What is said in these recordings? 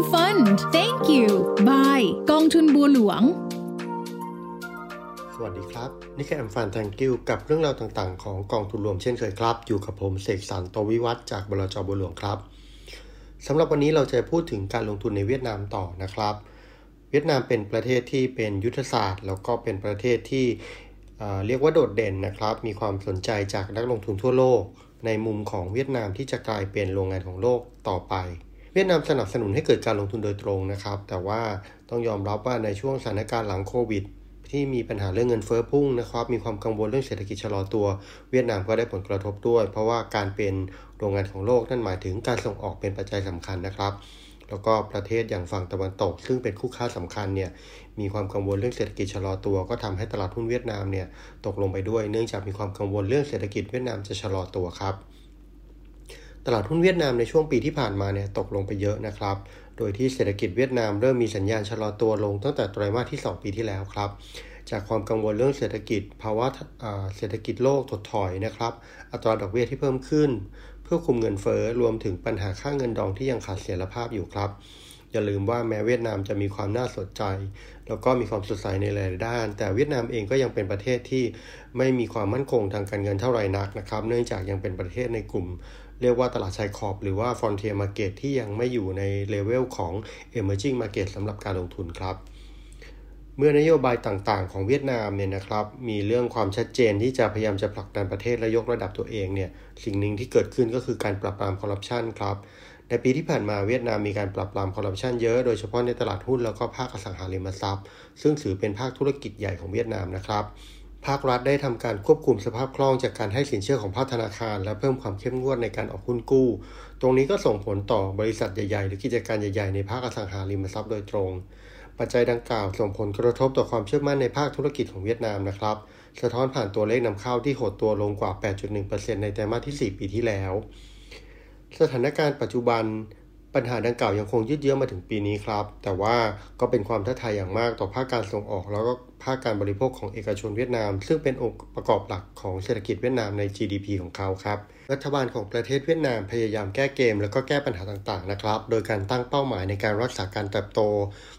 Nikem Fund thank you bye กองทุนบัวหลวง สวัสดีครับ นี่คือแอมฟันแทงกิวกับเรื่องราวต่างๆ ของกองทุนรวมเช่นเคยครับ อยู่กับผมเสกสรรโตวิวัฒจากบลจบัวหลวงครับสำหรับวันนี้เราจะพูดถึงการลงทุนในเวียดนามต่อนะครับ เวียดนามเป็นประเทศที่เป็นยุทธศาสตร์ แล้วก็เป็นประเทศที่เรียกว่าโดดเด่นนะครับ มีความสนใจจากนักลงทุนทั่วโลก ในมุมของเวียดนามที่จะกลายเป็นโรงงานของโลกต่อไป เวียดนามสนับสนุนให้เกิดการลงทุนโดยตรงนะครับ แต่ว่าต้องยอมรับว่าในช่วงสถานการณ์หลังโควิด ที่มีปัญหาเรื่องเงินเฟ้อพุ่งนะครับ มีความกังวลเรื่องเศรษฐกิจชะลอตัว เวียดนามก็ได้ผลกระทบด้วย เพราะว่าการเป็นโรงงานของโลกนั่นหมายถึงการส่งออกเป็นปัจจัยสำคัญนะครับแล้วก็ประเทศอย่างฝั่งตะวันตก ซึ่งเป็นคู่ค้าสำคัญเนี่ยมีความกังวลเรื่องเศรษฐกิจชะลอตัว ก็ทำให้ตลาดหุ้นเวียดนามเนี่ยตกลงไปด้วย เนื่องจากมีความกังวลเรื่องเศรษฐกิจเวียดนามจะชะลอตัวครับ ตลาดหุ้นเวียดนามในช่วงปีที่ผ่านมาเนี่ยตกลงไปเยอะนะครับ โดยที่เศรษฐกิจเวียดนามเริ่มมีสัญญาณชะลอตัวลงตั้งแต่ไตรมาสที่ 2 ปีที่แล้วครับ จากความกังวลเรื่องเศรษฐกิจภาวะเศรษฐกิจโลกถดถอยนะครับ อัตราดอกเบี้ยที่เพิ่มขึ้น เพื่อคุมเงินเฟ้อรวมถึงปัญหาค่าเงินดองที่ยังขาดเสถียรภาพอยู่ครับ อย่าลืมว่าแม้เวียดนามจะมีความน่าสนใจ แล้วก็มีความสดใสในหลายด้าน แต่เวียดนามเองก็ยังเป็นประเทศที่ไม่มีความมั่นคงทางการเงินเท่าไหร่นักนะครับ เนื่องจากยังเป็นประเทศในกลุ่มเรียกว่าตลาดชายขอบหรือว่า frontier market ที่ยังไม่อยู่ในเลเวลของ emerging market สำหรับการลงทุนครับ เมื่อนโยบายต่างๆ ของเวียดนามเนี่ยนะครับ มีเรื่องความชัดเจนที่จะพยายามจะผลักดันประเทศและยกระดับตัวเองเนี่ยสิ่งหนึ่งที่เกิดขึ้นก็คือการปราบปรามคอร์รัปชันครับในปีที่ผ่านมาเวียดนามมีการปราบปรามคอร์รัปชันเยอะโดยเฉพาะในตลาดหุ้นแล้วก็ภาคอสังหาริมทรัพย์ ซึ่งถือเป็นภาคธุรกิจใหญ่ของเวียดนามนะครับภาครัฐได้ทำการควบคุมสภาพคล่องจากการให้สินเชื่อของภาคธนาคาร และเพิ่มความเข้มงวดในการออกหุ้นกู้ ตรงนี้ก็ส่งผลต่อบริษัทใหญ่ๆ หรือกิจการใหญ่ๆ ในภาคอสังหาริมทรัพย์โดยตรง ปัจจัยดังกล่าวส่งผลกระทบต่อความเชื่อมั่นในภาคธุรกิจของเวียดนามนะครับ สะท้อนผ่านตัวเลขนำเข้าที่หดตัวลงกว่า 8.1%ในไตรมาสที่ 4 ปีที่แล้ว สถานการณ์ปัจจุบันปัญหาดังกล่าวยังคงยืดเยื้อมาถึงปีนี้ครับ แต่ว่าก็เป็นความท้าทายอย่างมากต่อภาคการส่งออก แล้วก็ภาคการบริโภคของเอกชนเวียดนาม ซึ่งเป็นองค์ประกอบหลักของเศรษฐกิจเวียดนามใน GDP ของเขาครับ รัฐบาลของประเทศเวียดนามพยายามแก้เกม แล้วก็แก้ปัญหาต่างๆนะครับ โดยการตั้งเป้าหมายในการรักษาการเติบโต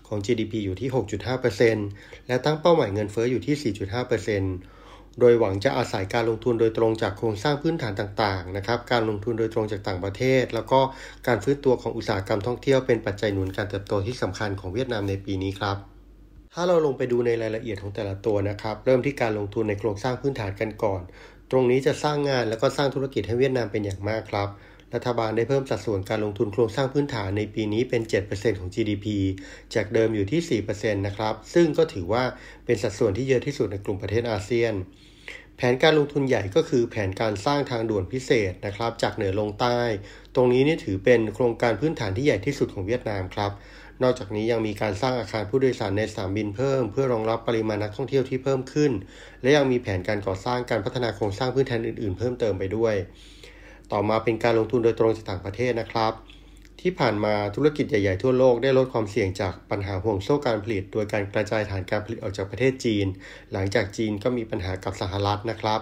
ของ GDP อยู่ที่ 6.5%และตั้งเป้าหมายเงินเฟ้ออยู่ที่ 4.5%โดยหวังจะอาศัยการลงทุนโดยตรงจากโครงสร้างพื้นฐานต่างๆนะครับ การลงทุนโดยตรงจากต่างประเทศ แล้วก็การฟื้นตัวของอุตสาหกรรมท่องเที่ยวเป็นปัจจัยหนุนการเติบโตที่สำคัญของเวียดนามในปีนี้ครับถ้าเราลงไปดูในรายละเอียดของแต่ละตัวนะครับ เริ่มที่การลงทุนในโครงสร้างพื้นฐานกันก่อน ตรงนี้จะสร้างงานแล้วก็สร้างธุรกิจให้เวียดนามเป็นอย่างมากครับ รัฐบาลได้เพิ่มสัดส่วนการลงทุนโครงสร้างพื้นฐานในปีนี้เป็น 7%ของ GDP จากเดิมอยู่ที่ 4%นะครับ ซึ่งก็ถือว่าเป็นสัดส่วนที่เยอะที่สุดในกลุ่มประเทศอาเซียน แผนการลงทุนใหญ่ก็คือแผนการสร้างทางด่วนพิเศษนะครับ จากเหนือลงใต้ ตรงนี้นี่ถือเป็นโครงการพื้นฐานที่ใหญ่ที่สุดของเวียดนามครับ นอกจากนี้ยังมีการสร้างอาคารผู้โดยสารในสนามบินเพิ่ม เพื่อรองรับปริมาณนักท่องเที่ยวที่เพิ่มขึ้น และยังมีแผนการก่อสร้างการพัฒนาโครงสร้างพื้นฐานอื่นๆ เพิ่มเติมไปด้วย ต่อมาเป็นการลงทุนโดยตรงจากต่างประเทศนะครับ ที่ผ่านมาธุรกิจใหญ่ๆทั่วโลกได้ลดความเสี่ยงจากปัญหาห่วงโซ่การผลิต โดยการกระจายฐานการผลิตออกจากประเทศจีน หลังจากจีนก็มีปัญหากับสหรัฐนะครับ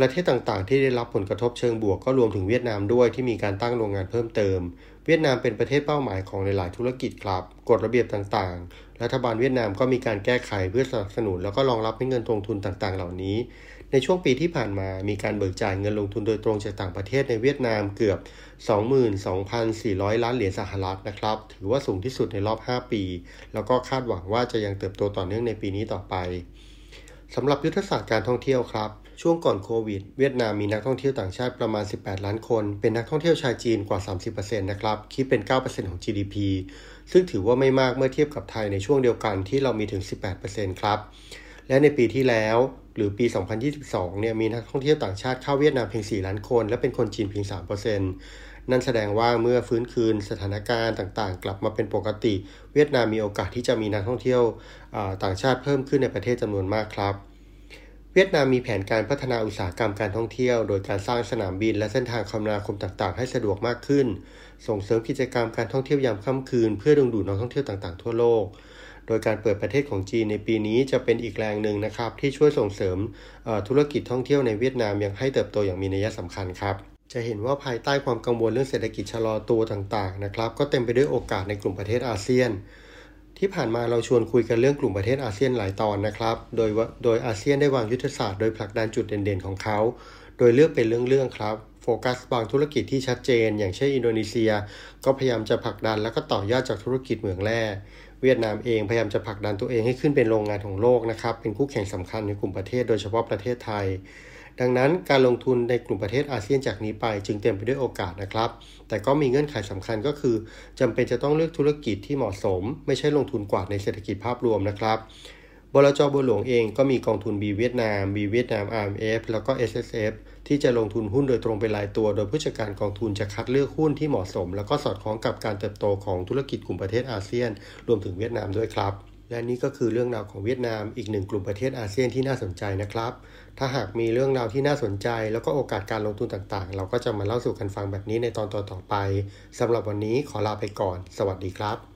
ประเทศต่างๆ ที่ได้รับผลกระทบเชิงบวกก็รวมถึงเวียดนามด้วยที่มีการตั้งโรงงานเพิ่มเติม เวียดนามเป็นประเทศเป้าหมายของหลายๆธุรกิจครับ กฎระเบียบต่างๆ รัฐบาลเวียดนามก็มีการแก้ไขเพื่อสนับสนุน แล้วก็รองรับให้เงินลงทุนต่างๆ เหล่านี้ ในช่วงปีที่ผ่านมามีการเบิกจ่ายเงินลงทุนโดยตรงจากต่างประเทศในเวียดนามเกือบ 22,400 ล้านเหรียญสหรัฐนะครับ ถือว่าสูงที่สุดในรอบ 5 ปี แล้วก็คาดหวังว่าจะยังเติบโตต่อเนื่องในปีนี้ต่อไปสำหรับยุทธศาสตร์การท่องเที่ยวครับ ช่วงก่อนโควิด เวียดนามมีนักท่องเที่ยวต่างชาติประมาณ 18 ล้านคน เป็นนักท่องเที่ยวชาวจีนกว่า 30%นะครับ คิดเป็น 9%ของ GDP ซึ่งถือว่าไม่มากเมื่อเทียบกับไทยในช่วงเดียวกันที่เรามีถึง 18%ครับ และในปีที่แล้วหรือปี 2022 เนี่ยมีนักท่องเที่ยวต่างชาติเข้าเวียดนามเพียง 4 ล้านคน และเป็นคนจีนเพียง 3%นั่นแสดงว่าเมื่อฟื้นคืนสถานการณ์ต่างๆ กลับมาเป็นปกติ เวียดนามมีโอกาสที่จะมีนักท่องเที่ยวต่างชาติเพิ่มขึ้นในประเทศจำนวนมากครับ เวียดนามมีแผนการพัฒนาอุตสาหกรรมการท่องเที่ยว โดยการสร้างสนามบินและเส้นทางคมนาคมต่างๆ ให้สะดวกมากขึ้น ส่งเสริมกิจกรรมการท่องเที่ยวยามค่ำคืน เพื่อดึงดูดนักท่องเที่ยวต่างๆ ทั่วโลก โดยการเปิดประเทศของจีนในปีนี้จะเป็นอีกแรงหนึ่งนะครับ ที่ช่วยส่งเสริมธุรกิจท่องเที่ยวในเวียดนามยังให้เติบโตอย่างมีนัยสำคัญครับจะเห็นว่าภายใต้ความกังวลเรื่องเศรษฐกิจชะลอตัวต่างๆนะครับ ก็เต็มไปด้วยโอกาสในกลุ่มประเทศอาเซียน ที่ผ่านมาเราชวนคุยกันเรื่องกลุ่มประเทศอาเซียนหลายตอนนะครับ โดยโดยอาเซียนได้วางยุทธศาสตร์โดยผลักดันจุดเด่นๆของเขา โดยเลือกเป็นเรื่องๆครับ โฟกัสบางธุรกิจที่ชัดเจน อย่างเช่นอินโดนีเซีย ก็พยายามจะผลักดันแล้วก็ต่อยอดจากธุรกิจเหมืองแร่เวียดนามเองพยายามจะผลักดันตัวเองให้ขึ้นเป็นโรงงานของโลกนะครับ เป็นคู่แข่งสำคัญในกลุ่มประเทศโดยเฉพาะประเทศไทย ดังนั้นการลงทุนในกลุ่มประเทศอาเซียนจากนี้ไป จึงเต็มไปด้วยโอกาสนะครับ แต่ก็มีเงื่อนไขสำคัญก็คือจำเป็นจะต้องเลือกธุรกิจที่เหมาะสม ไม่ใช่ลงทุนกวาดในเศรษฐกิจภาพรวมนะครับบลจบัวหลวงเองก็มีกองทุน B เวียดนาม B เวียดนาม RMF แล้วก็ SSF ที่จะลงทุนหุ้นโดยตรงเป็นรายตัว โดยผู้จัดการกองทุนจะคัดเลือกหุ้นที่เหมาะสม แล้วก็สอดคล้องกับการเติบโตของธุรกิจกลุ่มประเทศอาเซียน รวมถึงเวียดนามด้วยครับ และนี่ก็คือเรื่องราวของเวียดนามอีกหนึ่งกลุ่มประเทศอาเซียนที่น่าสนใจนะครับ ถ้าหากมีเรื่องราวที่น่าสนใจ แล้วก็โอกาสการลงทุนต่างๆ เราก็จะมาเล่าสู่กันฟังแบบนี้ในตอนต่อๆไปสำหรับวันนี้ขอลาไปก่อน สวัสดีครับ